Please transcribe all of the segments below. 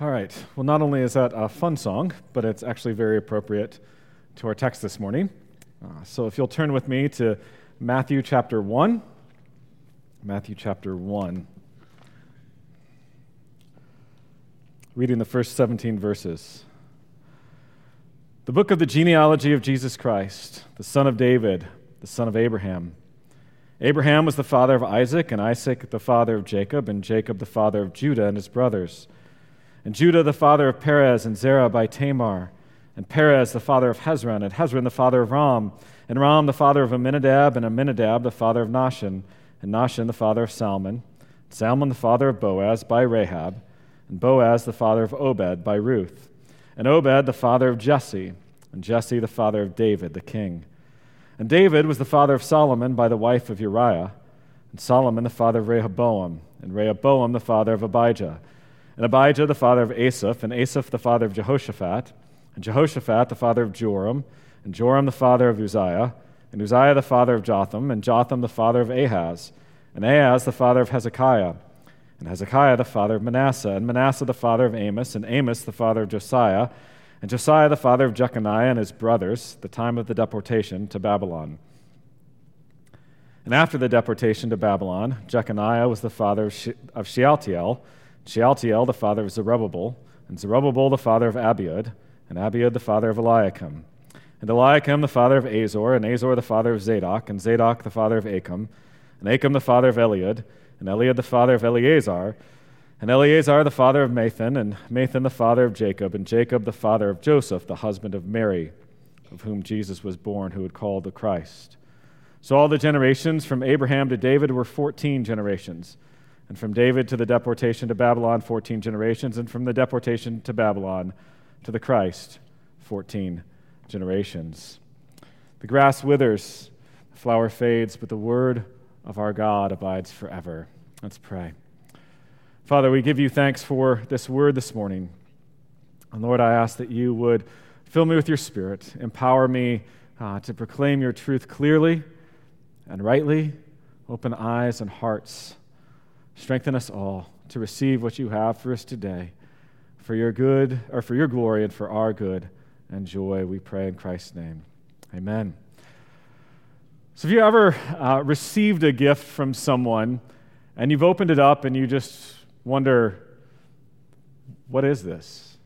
All right. Well, not only is that a fun song, but it's actually very appropriate to our text this morning. Uh, so if you'll turn with me to Matthew chapter 1. Matthew chapter 1. Reading the first 17 verses. The book of the genealogy of Jesus Christ, the son of David, the son of Abraham. Abraham was the father of Isaac, and Isaac the father of Jacob, and Jacob the father of Judah and his brothers and Judah the father of Perez and Zerah by Tamar, and Perez the father of Hezron, and Hezron the father of Ram, and Ram the father of Amminadab, and Amminadab the father of Nahshon, and Nahshon the father of Salmon, and Salmon the father of Boaz by Rahab, and Boaz the father of Obed by Ruth, and Obed the father of Jesse, and Jesse the father of David the king. And David was the father of Solomon by the wife of Uriah, and Solomon the father of Rehoboam, and Rehoboam the father of Abijah and Abijah the father of Asaph, and Asaph the father of Jehoshaphat, and Jehoshaphat the father of Joram, and Joram the father of Uzziah, and Uzziah the father of Jotham, and Jotham the father of Ahaz, and Ahaz the father of Hezekiah, and Hezekiah the father of Manasseh, and Manasseh the father of Amos, and Amos the father of Josiah, and Josiah the father of Jeconiah and his brothers, the time of the deportation to Babylon. And after the deportation to Babylon, Jeconiah was the father of, she- of Shealtiel, Shealtiel the father of Zerubbabel, and Zerubbabel the father of Abiud, and Abiud the father of Eliakim, and Eliakim the father of Azor, and Azor the father of Zadok, and Zadok the father of Achim, and Achim the father of Eliud, and Eliud the father of Eleazar, and Eleazar the father of Matthan, and Matthan the father of Jacob, and Jacob the father of Joseph, the husband of Mary, of whom Jesus was born, who would call the Christ. So all the generations from Abraham to David were 14 generations. And from David to the deportation to Babylon, 14 generations. And from the deportation to Babylon to the Christ, 14 generations. The grass withers, the flower fades, but the word of our God abides forever. Let's pray. Father, we give you thanks for this word this morning. And Lord, I ask that you would fill me with your spirit, empower me uh, to proclaim your truth clearly and rightly, open eyes and hearts Strengthen us all to receive what you have for us today. For your good, or for your glory, and for our good and joy, we pray in Christ's name. Amen. So, have you ever uh, received a gift from someone and you've opened it up and you just wonder, what is this?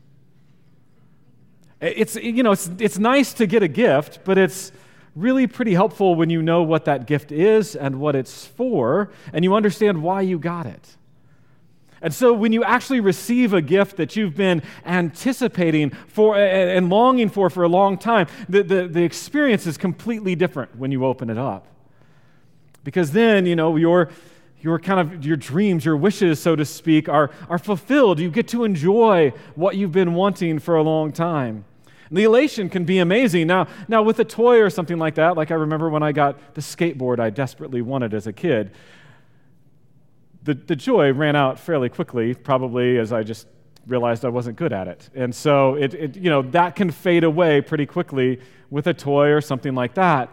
It's, you know, it's, it's nice to get a gift, but it's, really pretty helpful when you know what that gift is and what it's for, and you understand why you got it. And so, when you actually receive a gift that you've been anticipating for and longing for for a long time, the, the, the experience is completely different when you open it up. Because then, you know, your, your kind of your dreams, your wishes, so to speak, are, are fulfilled. You get to enjoy what you've been wanting for a long time. And the elation can be amazing. Now, now, with a toy or something like that, like I remember when I got the skateboard I desperately wanted as a kid, the, the joy ran out fairly quickly, probably as I just realized I wasn't good at it. And so it, it, you know, that can fade away pretty quickly with a toy or something like that.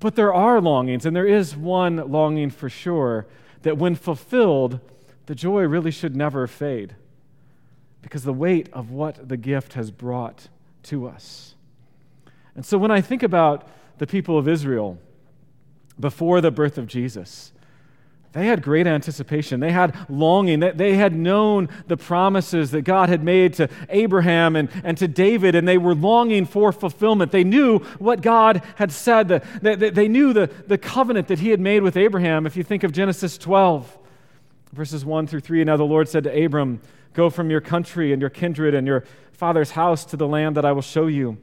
But there are longings, and there is one longing for sure that when fulfilled, the joy really should never fade because the weight of what the gift has brought to us. And so when I think about the people of Israel before the birth of Jesus, they had great anticipation. They had longing. They had known the promises that God had made to Abraham and, and to David, and they were longing for fulfillment. They knew what God had said. They, they knew the, the covenant that He had made with Abraham. If you think of Genesis 12, verses 1 through 3, now the Lord said to Abram, Go from your country and your kindred and your father's house to the land that I will show you.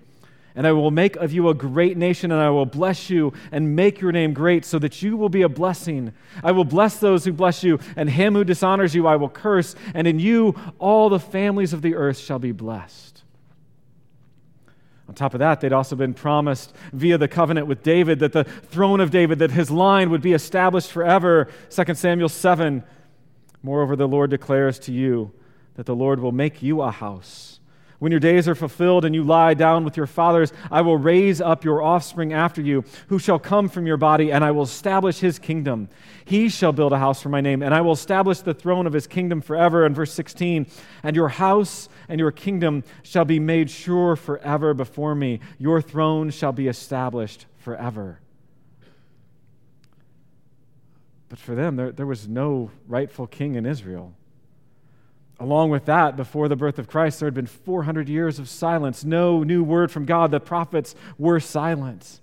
And I will make of you a great nation, and I will bless you and make your name great, so that you will be a blessing. I will bless those who bless you, and him who dishonors you I will curse, and in you all the families of the earth shall be blessed. On top of that, they'd also been promised via the covenant with David that the throne of David, that his line would be established forever. 2 Samuel 7. Moreover, the Lord declares to you that the Lord will make you a house When your days are fulfilled and you lie down with your fathers, I will raise up your offspring after you, who shall come from your body, and I will establish his kingdom. He shall build a house for my name, and I will establish the throne of his kingdom forever. And verse 16, and your house and your kingdom shall be made sure forever before me. Your throne shall be established forever. But for them, there, there was no rightful king in Israel. Along with that, before the birth of Christ, there had been 400 years of silence, no new word from God. The prophets were silent.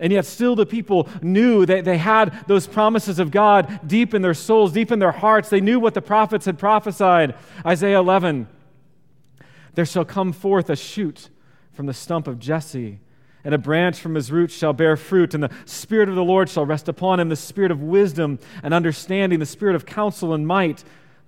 And yet, still, the people knew that they had those promises of God deep in their souls, deep in their hearts. They knew what the prophets had prophesied. Isaiah 11 There shall come forth a shoot from the stump of Jesse, and a branch from his roots shall bear fruit, and the Spirit of the Lord shall rest upon him the Spirit of wisdom and understanding, the Spirit of counsel and might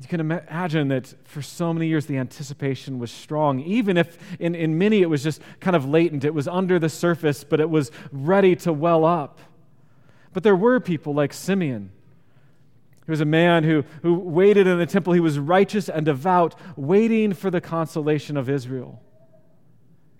You can imagine that for so many years the anticipation was strong, even if in, in many it was just kind of latent. It was under the surface, but it was ready to well up. But there were people like Simeon. He was a man who, who waited in the temple. He was righteous and devout, waiting for the consolation of Israel.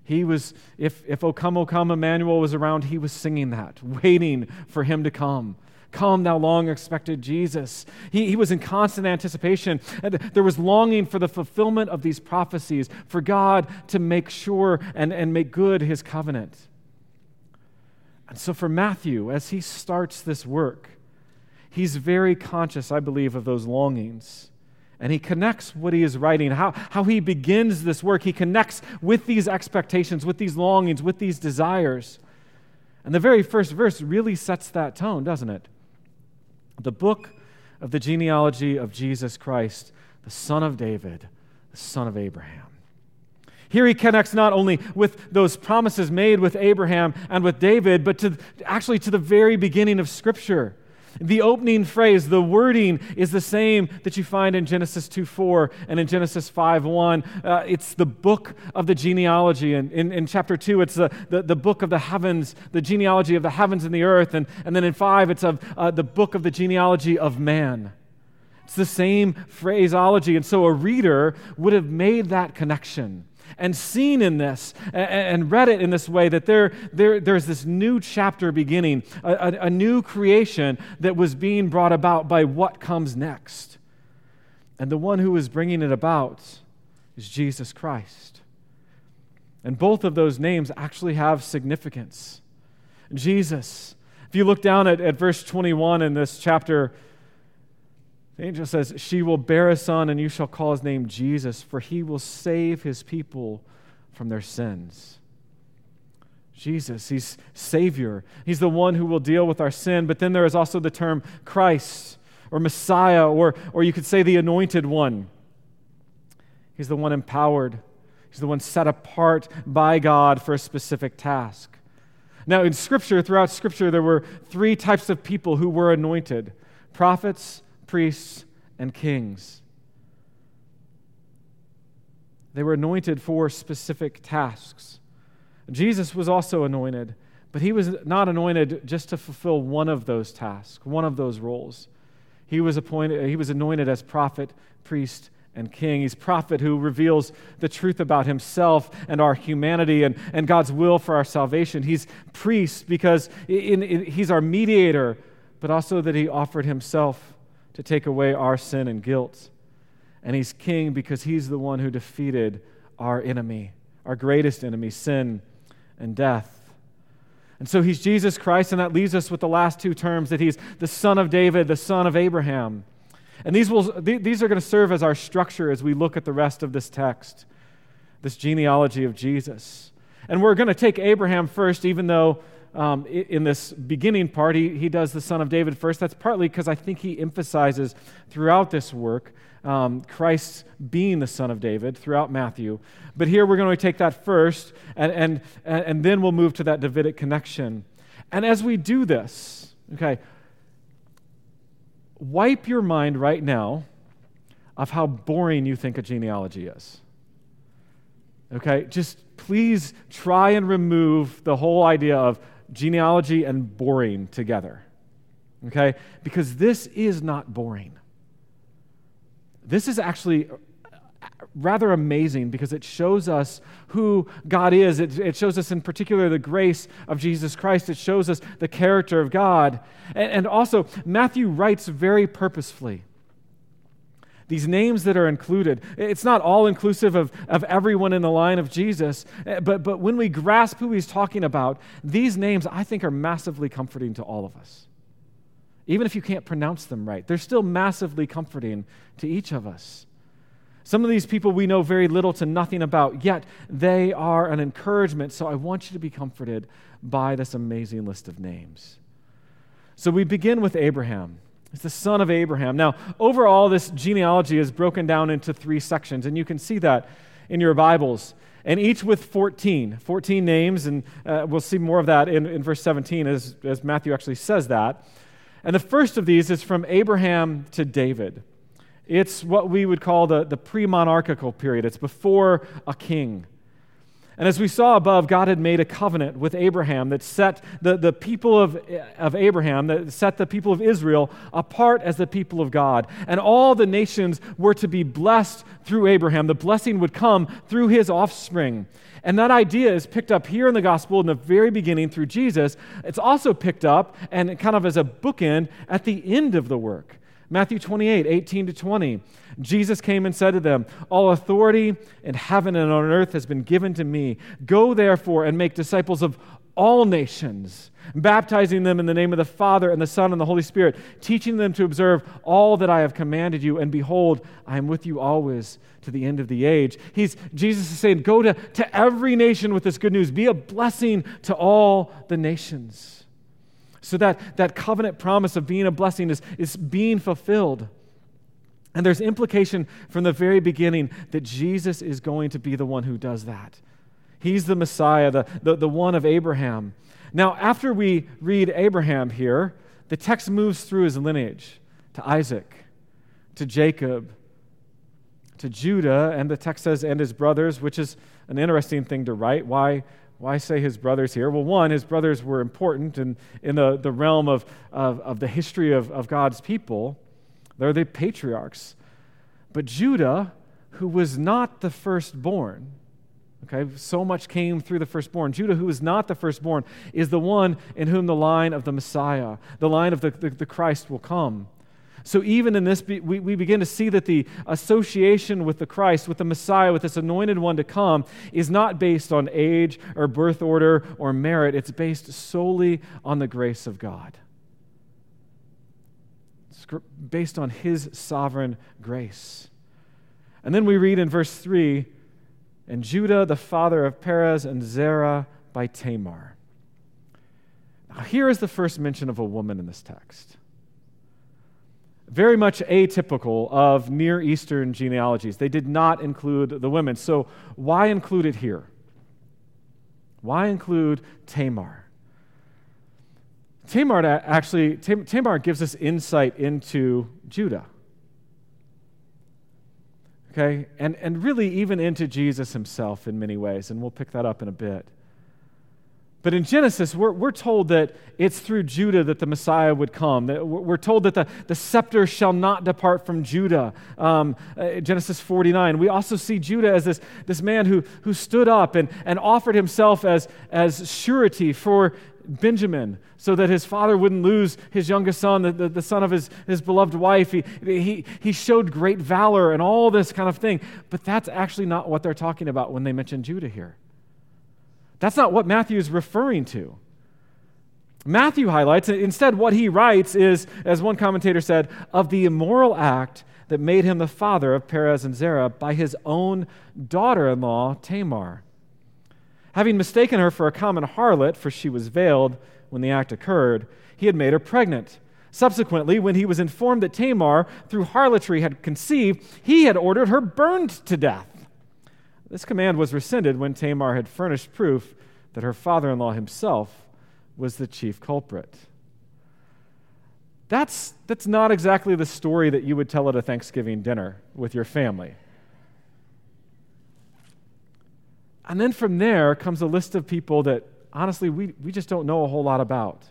He was, if, if O come, O come, Emmanuel was around, he was singing that, waiting for him to come. Come, thou long expected Jesus. He, he was in constant anticipation. There was longing for the fulfillment of these prophecies, for God to make sure and, and make good his covenant. And so, for Matthew, as he starts this work, he's very conscious, I believe, of those longings. And he connects what he is writing, how, how he begins this work. He connects with these expectations, with these longings, with these desires. And the very first verse really sets that tone, doesn't it? The book of the genealogy of Jesus Christ, the son of David, the son of Abraham. Here he connects not only with those promises made with Abraham and with David, but to actually to the very beginning of Scripture. The opening phrase, the wording is the same that you find in Genesis 2 4 and in Genesis 5 1. Uh, it's the book of the genealogy. And in, in chapter 2, it's the, the, the, book of the heavens, the genealogy of the heavens and the earth. And, and then in 5, it's of, uh, the book of the genealogy of man. It's the same phraseology. And so a reader would have made that connection and seen in this and, read it in this way that there, there, there's this new chapter beginning, a, a, a new creation that was being brought about by what comes next. And the one who is bringing it about is Jesus Christ. And both of those names actually have significance. Jesus, if you look down at, at verse 21 in this chapter, the angel says, She will bear a son, and you shall call his name Jesus, for he will save his people from their sins. Jesus, he's Savior. He's the one who will deal with our sin. But then there is also the term Christ or Messiah, or, or you could say the anointed one. He's the one empowered, he's the one set apart by God for a specific task. Now, in Scripture, throughout Scripture, there were three types of people who were anointed prophets, priests, and kings. They were anointed for specific tasks. Jesus was also anointed, but he was not anointed just to fulfill one of those tasks, one of those roles. He was appointed he was anointed as prophet, priest, and king. He's prophet who reveals the truth about himself and our humanity and, and God's will for our salvation. He's priest because in, in, he's our mediator, but also that he offered himself to take away our sin and guilt. And he's king because he's the one who defeated our enemy, our greatest enemy, sin and death. And so he's Jesus Christ, and that leaves us with the last two terms that he's the son of David, the son of Abraham. And these, will, these are going to serve as our structure as we look at the rest of this text, this genealogy of Jesus. And we're going to take Abraham first, even though um, in this beginning part, he, he does the son of David first. That's partly because I think he emphasizes throughout this work um, Christ being the son of David throughout Matthew. But here we're going to take that first, and, and, and then we'll move to that Davidic connection. And as we do this, okay, wipe your mind right now of how boring you think a genealogy is. Okay, just please try and remove the whole idea of genealogy and boring together. Okay, because this is not boring. This is actually uh, rather amazing because it shows us who God is. It, it, shows us, in particular, the grace of Jesus Christ. It shows us the character of God. And, and also, Matthew writes very purposefully. These names that are included, it's not all inclusive of, of everyone in the line of Jesus, eh, but, but when we grasp who he's talking about, these names I think are massively comforting to all of us. Even if you can't pronounce them right, they're still massively comforting to each of us. Some of these people we know very little to nothing about, yet they are an encouragement. So I want you to be comforted by this amazing list of names. So we begin with Abraham. He's the son of Abraham. Now, overall, this genealogy is broken down into three sections, and you can see that in your Bibles. And each with 14, 14 names, and uh, we'll see more of that in, in verse 17 as, as Matthew actually says that. And the first of these is from Abraham to David. It's what we would call the, the pre monarchical period, it's before a king. And as we saw above, God had made a covenant with Abraham that set the, the people of, of Abraham, that set the people of Israel apart as the people of God. And all the nations were to be blessed through Abraham. The blessing would come through his offspring. And that idea is picked up here in the gospel in the very beginning through Jesus. It's also picked up and kind of as a bookend at the end of the work. Matthew 28, 18 to 20. Jesus came and said to them, All authority in heaven and on earth has been given to me. Go therefore and make disciples of all nations, baptizing them in the name of the Father and the Son and the Holy Spirit, teaching them to observe all that I have commanded you. And behold, I am with you always to the end of the age. He's, Jesus is saying, Go to, to every nation with this good news. Be a blessing to all the nations. So that, that covenant promise of being a blessing is, is being fulfilled. And there's implication from the very beginning that Jesus is going to be the one who does that. He's the Messiah, the, the, the one of Abraham. Now, after we read Abraham here, the text moves through his lineage to Isaac, to Jacob, to Judah, and the text says, and his brothers, which is an interesting thing to write. Why, why say his brothers here? Well, one, his brothers were important in, in the, the realm of, of, of the history of, of God's people. They're the patriarchs. But Judah, who was not the firstborn, okay, so much came through the firstborn. Judah, who was not the firstborn, is the one in whom the line of the Messiah, the line of the, the, the Christ will come. So, even in this, we, we begin to see that the association with the Christ, with the Messiah, with this anointed one to come, is not based on age or birth order or merit. It's based solely on the grace of God. It's based on His sovereign grace. And then we read in verse 3 and Judah, the father of Perez and Zerah by Tamar. Now, here is the first mention of a woman in this text very much atypical of Near Eastern genealogies. They did not include the women. So, why include it here? Why include Tamar? Tamar actually, Tamar gives us insight into Judah. Okay? And, and really, even into Jesus himself in many ways. And we'll pick that up in a bit. But in Genesis, we're, we're told that it's through Judah that the Messiah would come. We're told that the, the scepter shall not depart from Judah. Um, uh, Genesis 49. We also see Judah as this, this man who, who stood up and, and offered himself as, as surety for Benjamin so that his father wouldn't lose his youngest son, the, the, the, son of his, his beloved wife. He, he, he showed great valor and all this kind of thing. But that's actually not what they're talking about when they mention Judah here. That's not what Matthew is referring to. Matthew highlights, instead, what he writes is, as one commentator said, of the immoral act that made him the father of Perez and Zerah by his own daughter in law, Tamar. Having mistaken her for a common harlot, for she was veiled when the act occurred, he had made her pregnant. Subsequently, when he was informed that Tamar, through harlotry, had conceived, he had ordered her burned to death. This command was rescinded when Tamar had furnished proof that her father in law himself was the chief culprit. That's, that's not exactly the story that you would tell at a Thanksgiving dinner with your family. And then from there comes a list of people that honestly we, we just don't know a whole lot about.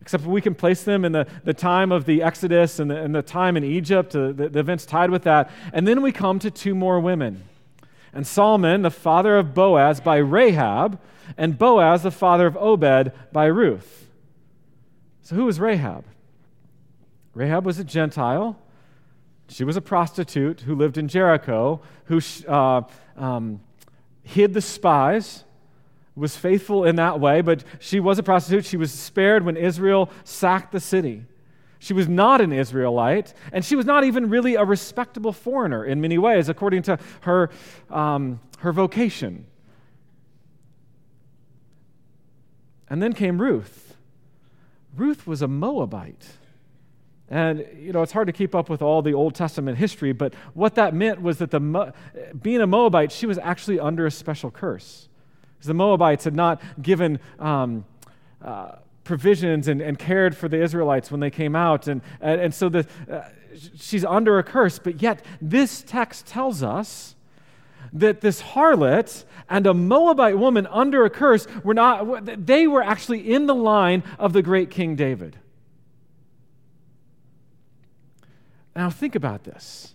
Except we can place them in the, the time of the Exodus and the, and the time in Egypt, uh, the, the events tied with that. And then we come to two more women. And Solomon, the father of Boaz, by Rahab, and Boaz, the father of Obed, by Ruth. So who was Rahab? Rahab was a Gentile. She was a prostitute who lived in Jericho, who uh, um, hid the spies, was faithful in that way, but she was a prostitute. She was spared when Israel sacked the city. She was not an Israelite, and she was not even really a respectable foreigner in many ways, according to her, um, her vocation. And then came Ruth. Ruth was a Moabite. And, you know, it's hard to keep up with all the Old Testament history, but what that meant was that the, being a Moabite, she was actually under a special curse. Because the Moabites had not given um, uh, provisions and, and, cared for the Israelites when they came out. And, and, and so the, uh, she's under a curse. But yet, this text tells us that this harlot and a Moabite woman under a curse were not, they were actually in the line of the great King David. Now, think about this.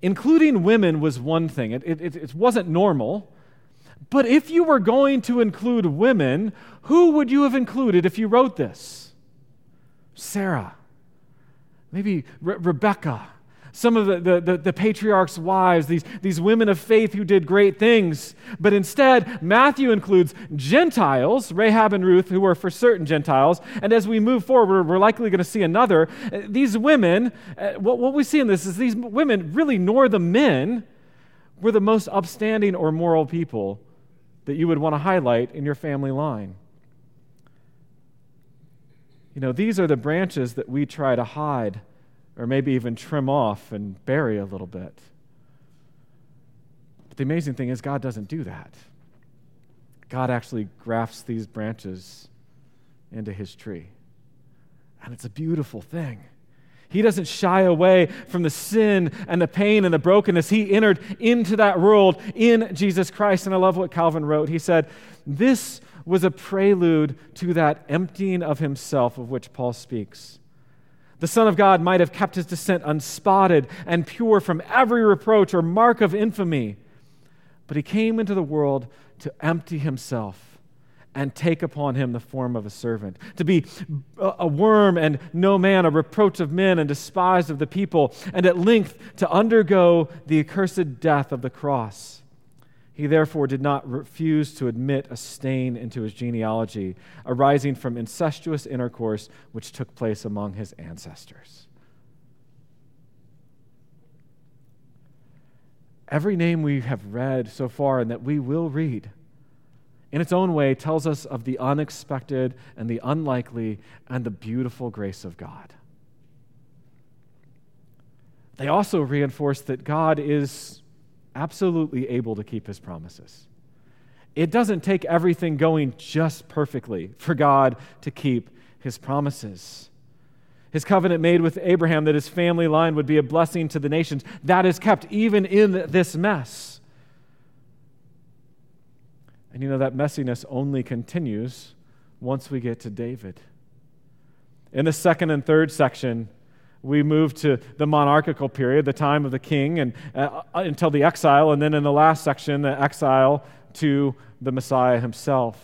Including women was one thing, it, it, it wasn't normal. But if you were going to include women, who would you have included if you wrote this? Sarah, maybe Re- Rebecca, some of the, the, the, the, patriarchs' wives, these, these women of faith who did great things. But instead, Matthew includes Gentiles, Rahab and Ruth, who were for certain Gentiles. And as we move forward, we're likely going to see another. Uh, these women, uh, what, what we see in this is these women, really, nor the men, were the most upstanding or moral people that you would want to highlight in your family line. You know, these are the branches that we try to hide or maybe even trim off and bury a little bit. But the amazing thing is, God doesn't do that. God actually grafts these branches into his tree. And it's a beautiful thing. He doesn't shy away from the sin and the pain and the brokenness. He entered into that world in Jesus Christ. And I love what Calvin wrote. He said, This was a prelude to that emptying of himself of which Paul speaks. The Son of God might have kept his descent unspotted and pure from every reproach or mark of infamy, but he came into the world to empty himself and take upon him the form of a servant, to be a worm and no man, a reproach of men and despised of the people, and at length to undergo the accursed death of the cross. He therefore did not refuse to admit a stain into his genealogy, arising from incestuous intercourse which took place among his ancestors. Every name we have read so far and that we will read, in its own way, tells us of the unexpected and the unlikely and the beautiful grace of God. They also reinforce that God is absolutely able to keep his promises. It doesn't take everything going just perfectly for God to keep his promises. His covenant made with Abraham that his family line would be a blessing to the nations, that is kept even in this mess. And you know, that messiness only continues once we get to David. In the second and third section, we move to the monarchical period, the time of the king, and uh, until the exile, and then in the last section, the exile to the Messiah himself.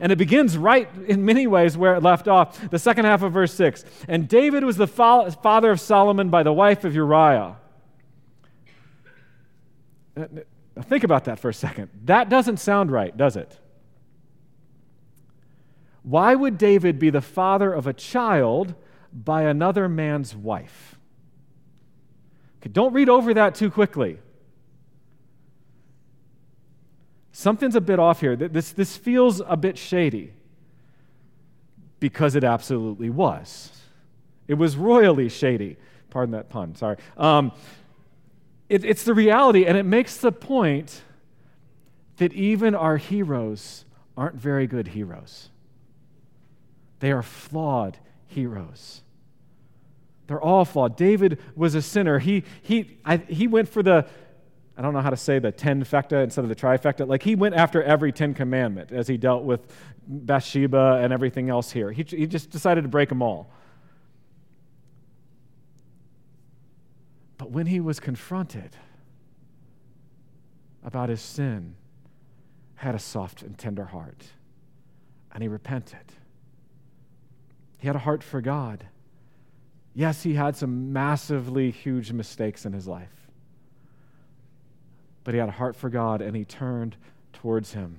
And it begins right in many ways where it left off. The second half of verse 6. And David was the father of Solomon by the wife of Uriah. Now, think about that for a second. That doesn't sound right, does it? Why would David be the father of a child by another man's wife. Okay, don't read over that too quickly. something's a bit off here. This, this feels a bit shady because it absolutely was. It was royally shady. Pardon that pun, sorry. Um, it, it's the reality, and it makes the point that even our heroes aren't very good heroes. They are flawed heroes. They're all flawed. David was a sinner. He, he, I, he went for the, I don't know how to say the ten-fecta instead of the trifecta. Like he went after every Ten Commandment as he dealt with Bathsheba and everything else here. He, he just decided to break them all. But when he was confronted about his sin, had a soft and tender heart, and he repented. He had a heart for God. Yes, he had some massively huge mistakes in his life, but he had a heart for God, and he turned towards him.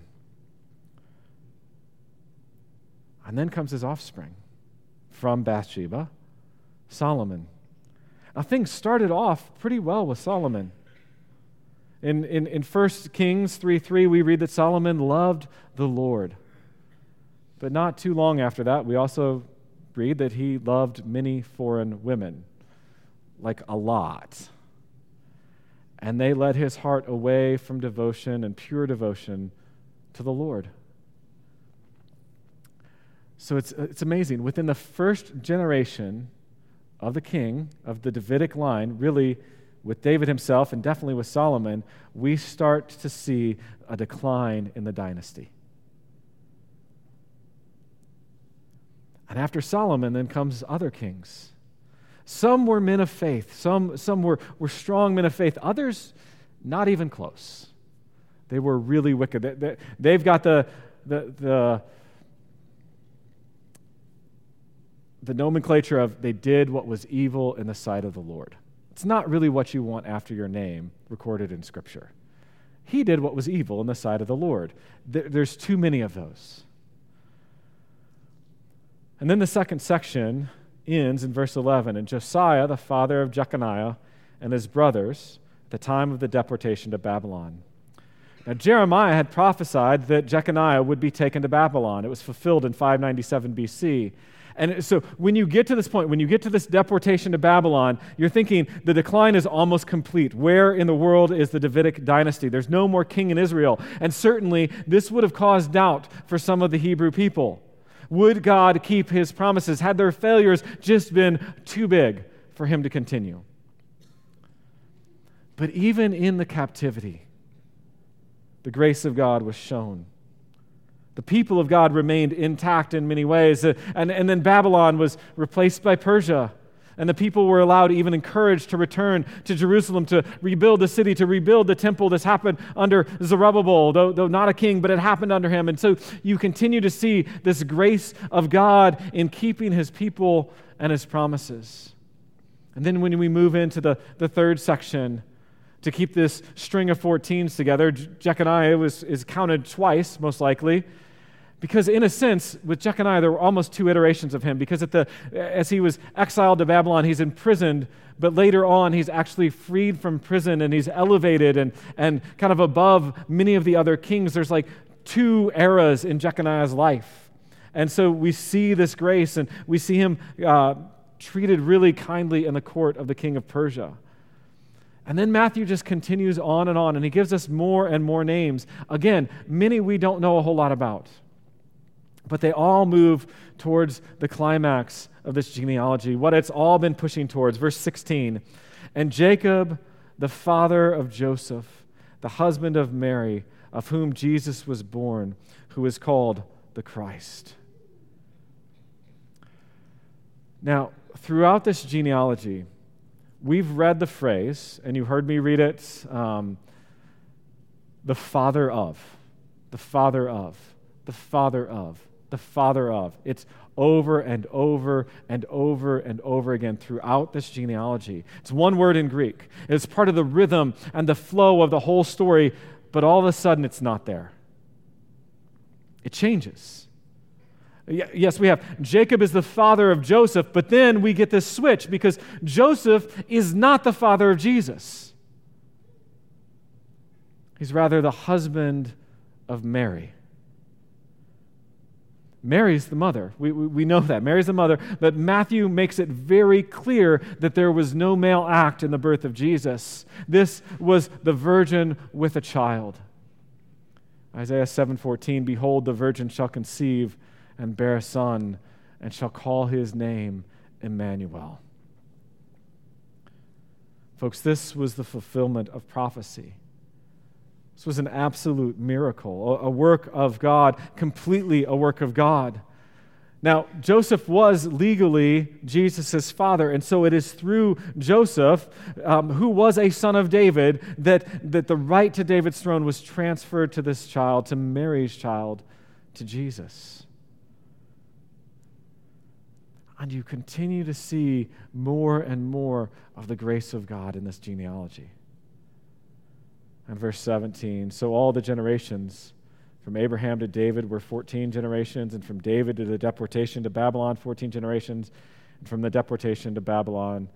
And then comes his offspring from Bathsheba, Solomon. Now, things started off pretty well with Solomon. In, in, in 1 Kings 3 3, we read that Solomon loved the Lord. But not too long after that, we also read that he loved many foreign women, like a lot. And they led his heart away from devotion and pure devotion to the Lord. So it's, it's amazing. Within the first generation, of the king, of the Davidic line, really with David himself and definitely with Solomon, we start to see a decline in the dynasty. And after Solomon, then comes other kings. Some were men of faith, some, some were, were strong men of faith, others, not even close. They were really wicked. They, they, have got the, the, the the nomenclature of they did what was evil in the sight of the Lord. It's not really what you want after your name recorded in Scripture. He did what was evil in the sight of the Lord. There's too many of those. And then the second section ends in verse 11. And Josiah, the father of Jeconiah, and his brothers, at the time of the deportation to Babylon. Now, Jeremiah had prophesied that Jeconiah would be taken to Babylon. It was fulfilled in 597 BC. And so when you get to this point, when you get to this deportation to Babylon, you're thinking the decline is almost complete. Where in the world is the Davidic dynasty? There's no more king in Israel. And certainly this would have caused doubt for some of the Hebrew people. Would God keep his promises? Had their failures just been too big for him to continue? But even in the captivity, the grace of God was shown. The people of God remained intact in many ways. Uh, and, and then Babylon was replaced by Persia. And the people were allowed, even encouraged, to return to Jerusalem to rebuild the city, to rebuild the temple. This happened under Zerubbabel, though, though not a king, but it happened under him. And so you continue to see this grace of God in keeping his people and his promises. And then when we move into the, the third section, to keep this string of 14s together, Jeconiah was, is counted twice, most likely. Because, in a sense, with Jeconiah, there were almost two iterations of him. Because the, as he was exiled to Babylon, he's imprisoned, but later on, he's actually freed from prison and he's elevated and, and kind of above many of the other kings. There's like two eras in Jeconiah's life. And so we see this grace and we see him uh, treated really kindly in the court of the king of Persia. And then Matthew just continues on and on, and he gives us more and more names. Again, many we don't know a whole lot about. But they all move towards the climax of this genealogy, what it's all been pushing towards. Verse 16 And Jacob, the father of Joseph, the husband of Mary, of whom Jesus was born, who is called the Christ. Now, throughout this genealogy, we've read the phrase, and you heard me read it um, the father of, the father of, the father of the father of. It's over and over and over and over again throughout this genealogy. It's one word in Greek. It's part of the rhythm and the flow of the whole story, but all of a sudden it's not there. It changes. Yes, we have Jacob is the father of Joseph, but then we get this switch because Joseph is not the father of Jesus. He's rather the husband of Mary. Mary's the mother. We, we, we, know that. Mary's the mother, but Matthew makes it very clear that there was no male act in the birth of Jesus. This was the virgin with a child. Isaiah 7:14 Behold the virgin shall conceive and bear a son and shall call his name Emmanuel. Folks, this was the fulfillment of prophecy. This was an absolute miracle, a, work of God, completely a work of God. Now, Joseph was legally Jesus' father, and so it is through Joseph, um, who was a son of David, that, that the right to David's throne was transferred to this child, to Mary's child, to Jesus. And you continue to see more and more of the grace of God in this genealogy. And verse 17 So all the generations from Abraham to David were 14 generations, and from David to the deportation to Babylon, 14 generations, and from the deportation to Babylon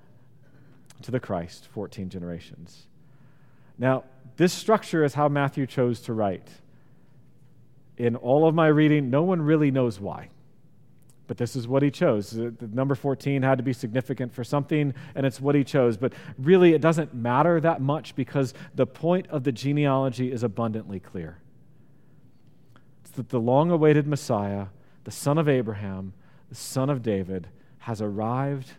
to the Christ, 14 generations. Now, this structure is how Matthew chose to write. In all of my reading, no one really knows why. But this is what he chose. The number 14 had to be significant for something, and it's what he chose. But really, it doesn't matter that much because the point of the genealogy is abundantly clear. It's that the long awaited Messiah, the son of Abraham, the son of David, has arrived.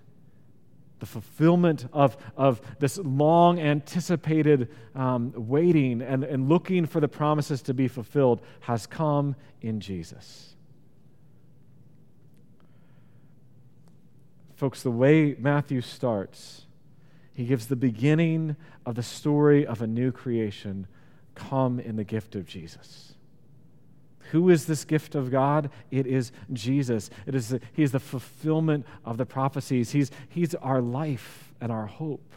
The fulfillment of, of this long anticipated um, waiting and, and looking for the promises to be fulfilled has come in Jesus. Folks, the way Matthew starts, he gives the beginning of the story of a new creation come in the gift of Jesus. Who is this gift of God? It is Jesus. It is the, he is the fulfillment of the prophecies. He's, he's our life and our hope.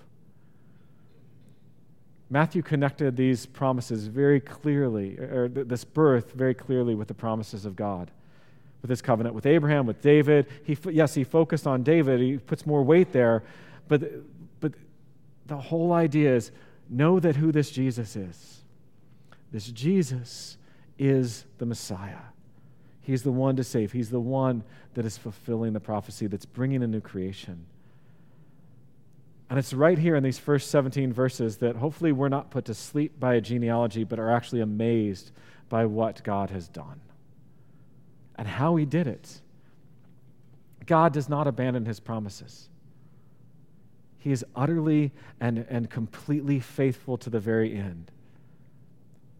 Matthew connected these promises very clearly, or this birth very clearly with the promises of God with his covenant with Abraham, with David. He, yes, he focused on David, he puts more weight there, but, but the whole idea is know that who this Jesus is. This Jesus is the Messiah. He's the one to save. He's the one that is fulfilling the prophecy, that's bringing a new creation. And it's right here in these first 17 verses that hopefully we're not put to sleep by a genealogy, but are actually amazed by what God has done and how he did it. God does not abandon his promises. He is utterly and, and completely faithful to the very end.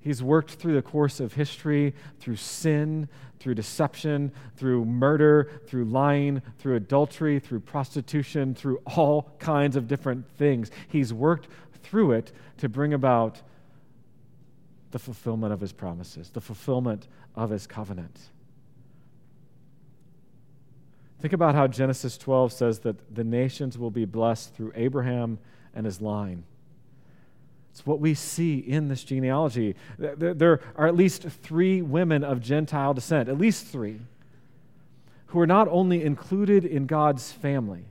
He's worked through the course of history, through sin, through deception, through murder, through lying, through adultery, through prostitution, through all kinds of different things. He's worked through it to bring about the fulfillment of his promises, the fulfillment of his covenant. Think about how Genesis 12 says that the nations will be blessed through Abraham and his line. It's what we see in this genealogy. There are at least three women of Gentile descent, at least three, who are not only included in God's family.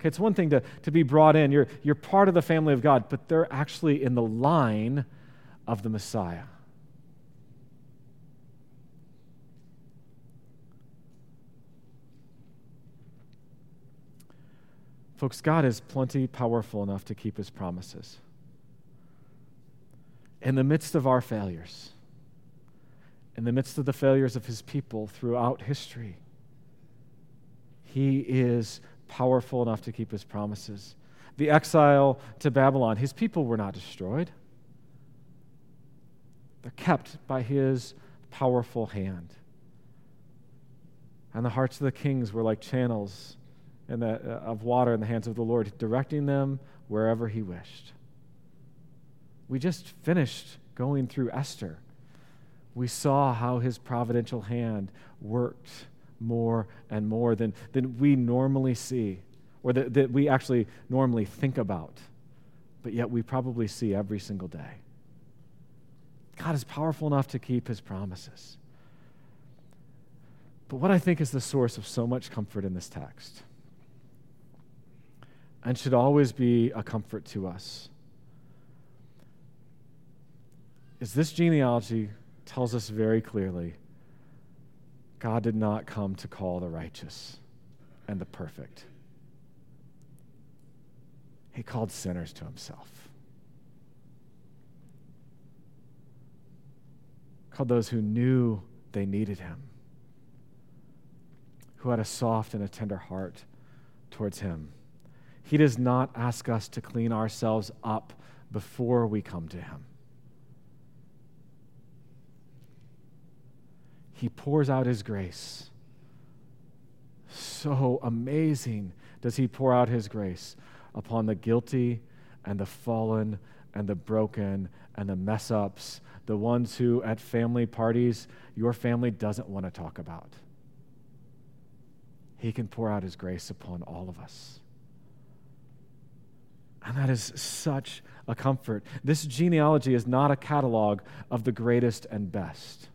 Okay, it's one thing to, to be brought in, you're, you're part of the family of God, but they're actually in the line of the Messiah. Folks, God is plenty powerful enough to keep his promises. In the midst of our failures, in the midst of the failures of his people throughout history, he is powerful enough to keep his promises. The exile to Babylon, his people were not destroyed, they're kept by his powerful hand. And the hearts of the kings were like channels in the, uh, of water in the hands of the Lord, directing them wherever He wished. We just finished going through Esther. We saw how His providential hand worked more and more than, than we normally see, or that, that we actually normally think about, but yet we probably see every single day. God is powerful enough to keep His promises. But what I think is the source of so much comfort in this text and should always be a comfort to us is this genealogy tells us very clearly God did not come to call the righteous and the perfect, He called sinners to Himself. Called those who knew they needed Him, who had a soft and a tender heart towards Him. He does not ask us to clean ourselves up before we come to Him. He pours out His grace. So amazing does He pour out His grace upon the guilty and the fallen and the broken and the mess ups, the ones who at family parties your family doesn't want to talk about. He can pour out His grace upon all of us. And that is such a comfort. This genealogy is not a catalog of the greatest and best.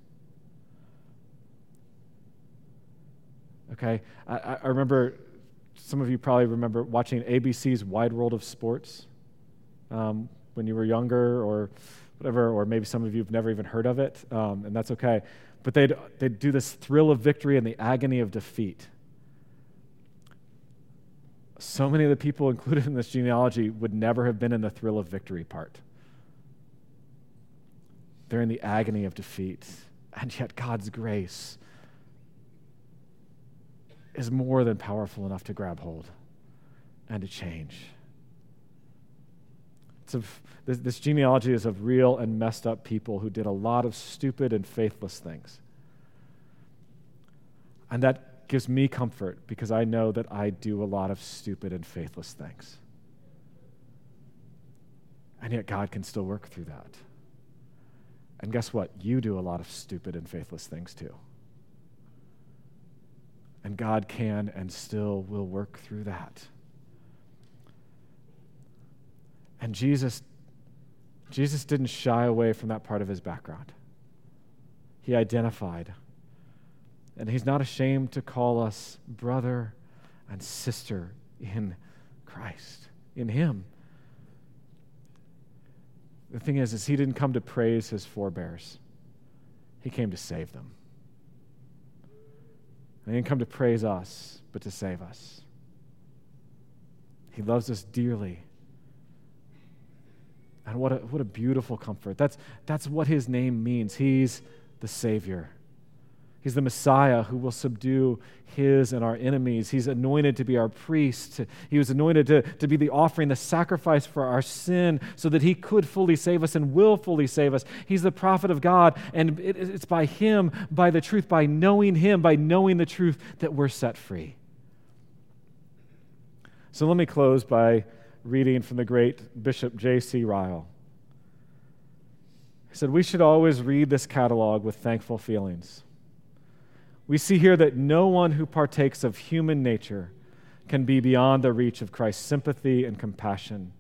Okay? I, I remember, some of you probably remember watching ABC's Wide World of Sports um, when you were younger or whatever, or maybe some of you have never even heard of it, um, and that's okay. But they'd, they'd do this thrill of victory and the agony of defeat so many of the people included in this genealogy would never have been in the thrill of victory part. They're in the agony of defeat. And yet, God's grace is more than powerful enough to grab hold and to change. Of, this, this genealogy is of real and messed up people who did a lot of stupid and faithless things. And that gives me comfort because I know that I do a lot of stupid and faithless things. And yet, God can still work through that. And guess what? You do a lot of stupid and faithless things too. And God can and still will work through that. And Jesus Jesus didn't shy away from that part of his background. He identified and he's not ashamed to call us brother and sister in Christ, in him. The thing is, is he didn't come to praise his forebears. He came to save them. And he didn't come to praise us, but to save us. He loves us dearly. And what a, what a beautiful comfort. That's, that's what his name means. He's the Savior. He's the Messiah who will subdue his and our enemies. He's anointed to be our priest. He was anointed to, to be the offering, the sacrifice for our sin, so that he could fully save us and will fully save us. He's the prophet of God, and it, it's by him, by the truth, by knowing him, by knowing the truth, that we're set free. So let me close by reading from the great Bishop J.C. Ryle. He said, We should always read this catalog with thankful feelings we see here that no one who partakes of human nature can be beyond the reach of Christ's sympathy and compassion.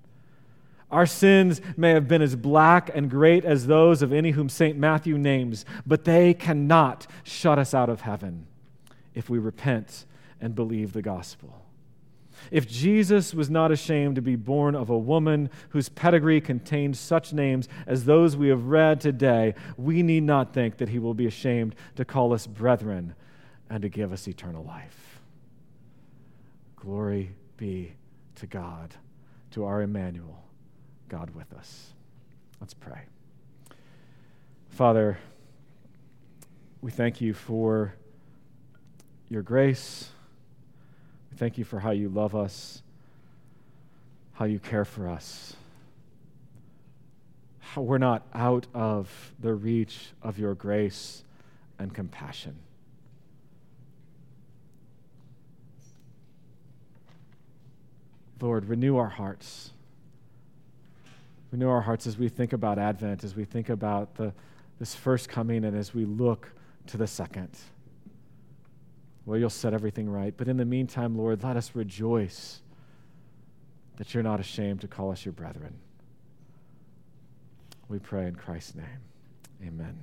Our sins may have been as black and great as those of any whom St. Matthew names, but they cannot shut us out of heaven if we repent and believe the gospel. If Jesus was not ashamed to be born of a woman whose pedigree contained such names as those we have read today, we need not think that he will be ashamed to call us brethren and to give us eternal life. Glory be to God, to our Emmanuel, God with us. Let's pray. Father, we thank you for your grace. Thank you for how you love us, how you care for us, how we're not out of the reach of your grace and compassion. Lord, renew our hearts. Renew our hearts as we think about Advent, as we think about the, this first coming, and as we look to the second. Well, you'll set everything right. But in the meantime, Lord, let us rejoice that you're not ashamed to call us your brethren. We pray in Christ's name. Amen.